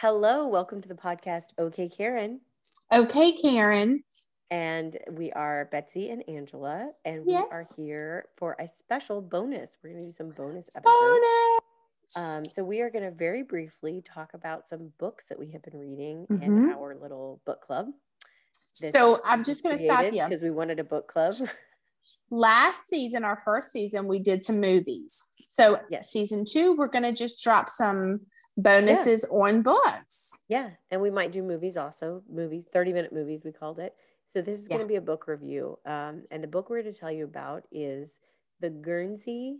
Hello, welcome to the podcast. Okay, Karen. Okay, Karen. And we are Betsy and Angela, and we Yes. are here for a special bonus. We're going to do some bonus episodes. Bonus. Um, so we are going to very briefly talk about some books that we have been reading Mhm. in our little book club. so I'm just going to stop you. because we wanted a book club. Last season, our first season, we did some movies. So Yes. season two, we're going to just drop some bonuses on books. Yeah, and we might do movies also. Movies, 30 minute movies, we called it. So this is going to be a book review. Um, and the book we're going to tell you about is The Guernsey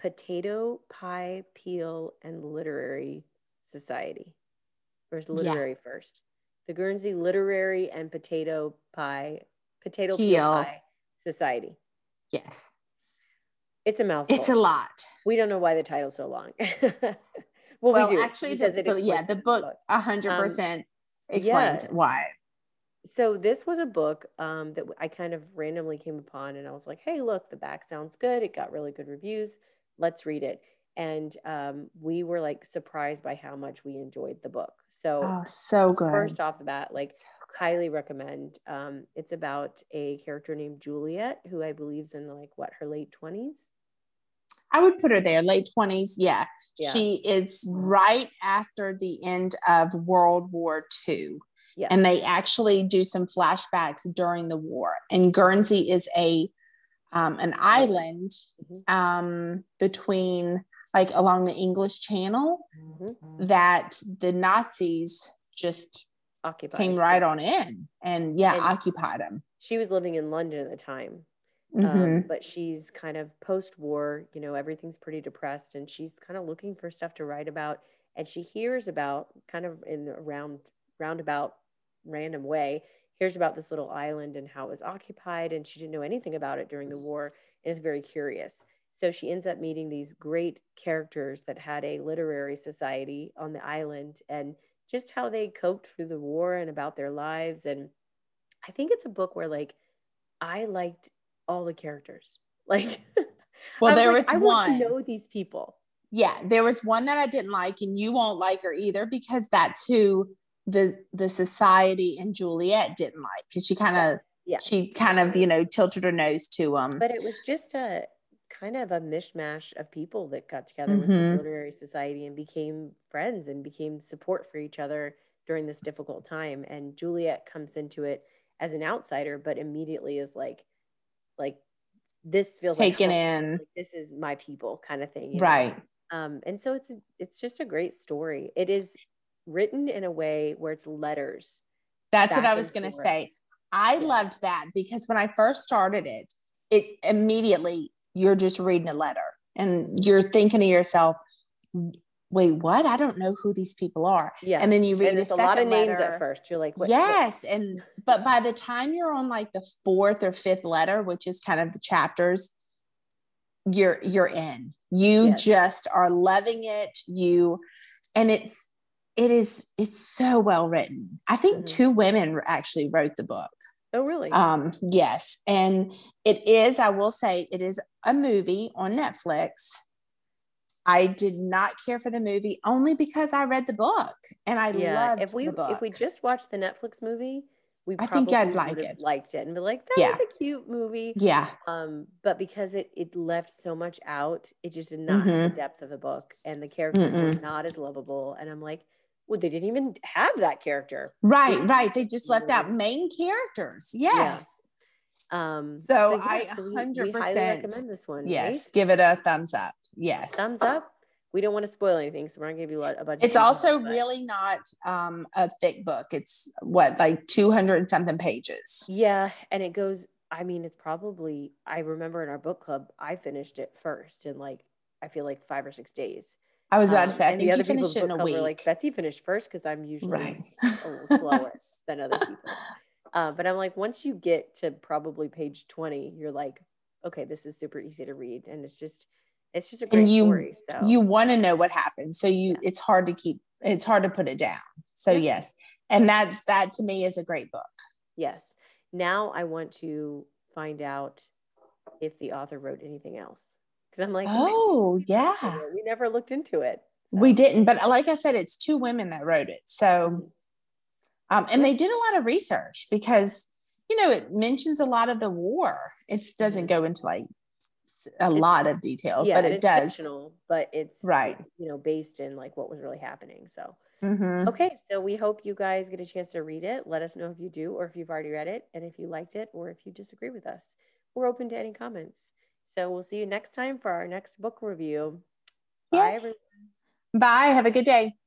Potato Pie Peel and Literary Society. Or is literary first? The Guernsey Literary and Potato Pie Potato Peel, Peel. Pie Society. Yes, It's a mouthful. it's a lot. we don't know why the title's so long. well, well, we do, actually, the, it the- yeah, the book a hundred Um, percent explains yeah. why. so this was a book um, that I kind of randomly came upon, and I was like, "Hey, look, the back sounds good. It got really good reviews. Let's read it." And um, we were like surprised by how much we enjoyed the book. So Oh, so good. first off the bat, like highly recommend. Um, it's about a character named Juliet, who I believe is in like what her late twenties. I would put her there, late 20s. Yeah. Yeah. She is right after the end of World War II. Yeah. And they actually do some flashbacks during the war. And Guernsey is a um, an island Mhm. um, between like along the English Channel Mhm. that the Nazis just Occupied. came right on in and yeah, And- occupied them. She was living in London at the time. um, Mhm. but she's kind of post-war you know everything's pretty depressed and she's kind of looking for stuff to write about and she hears about kind of in a round roundabout random way hears about this little island and how it was occupied and she didn't know anything about it during the war and is very curious so she ends up meeting these great characters that had a literary society on the island and just how they coped through the war and about their lives and i think it's a book where like i liked all the characters. Like, Well, there like, was I want one. to know these people. yeah there was one that i didn't like and you won't like her either because that's who the the society and juliet didn't like because she kind of Yeah. she kind of you know tilted her nose to um But it was just a kind of a mishmash of people that got together with Mhm. this literary society and became friends and became support for each other during this difficult time. And Juliet comes into it as an outsider, but immediately is like, like this feels Taken like in. Like, this is my people kind of thing. you know? right um, and so it's it's just a great story. It is written in a way where it's letters. that's what i was going to say i loved that because when i first started it it immediately you're just reading a letter and you're thinking to yourself wait what? I don't know who these people are. Yeah, and then you read and a it's a lot of names at first. You're like, what, what- yes. And but by the time you're on like the fourth or fifth letter which is kind of the chapters you're you're in. You Yes. just are loving it. You and it's it is it's so well written. I think Mhm. two women actually wrote the book Oh, really? um yes and it is i will say it is a movie on netflix i did not care for the movie only because i read the book and i yeah. loved If we the book if we just watched the Netflix movie, we I think I'd like it. liked it and be like, that Yeah. was a cute movie. yeah Um, but because it it left so much out, it just did not have the depth of the book, and the characters were not as lovable. And I'm like, well, they didn't even have that character. Right, right. They just left out main characters. Yes. Um, So yeah, I so we- we 100% highly recommend this one. Yes. right? Give it a thumbs up. Yes. thumbs up. We don't want to spoil anything, so we're gonna give you a, lot- a bunch. of It's also really not um, a thick book. It's what, like 200 and something pages. Yeah, and it goes. I mean, it's probably. I remember in our book club, I finished it first in like I feel like five or six days. I was about to Um, say, I think you people's finished it in a week. like Betsy finished first because I'm usually right. a little slower than other people. Uh, but I'm like, once you get to probably page 20, you're like, okay, this is super easy to read, and it's just, it's just a great and you story. So you want to know what happened. So you Yeah. it's hard to keep it's hard to put it down. So Yeah. yes. And that that to me is a great book. yes. Now I want to find out if the author wrote anything else I'm like, Oh, yeah. we never looked into it. We didn't, but like I said, it's two women that wrote it. So, um, and they did a lot of research because, you know, it mentions a lot of the war. It doesn't go into like a It's- lot of detail, yeah, but it does. but it's Right. you know based in like what was really happening. So Mhm. okay, so we hope you guys get a chance to read it. Let us know if you do, or if you've already read it, and if you liked it, or if you disagree with us. We're open to any comments. So we'll see you next time for our next book review. Bye, Yes. everyone. Bye. Have a good day.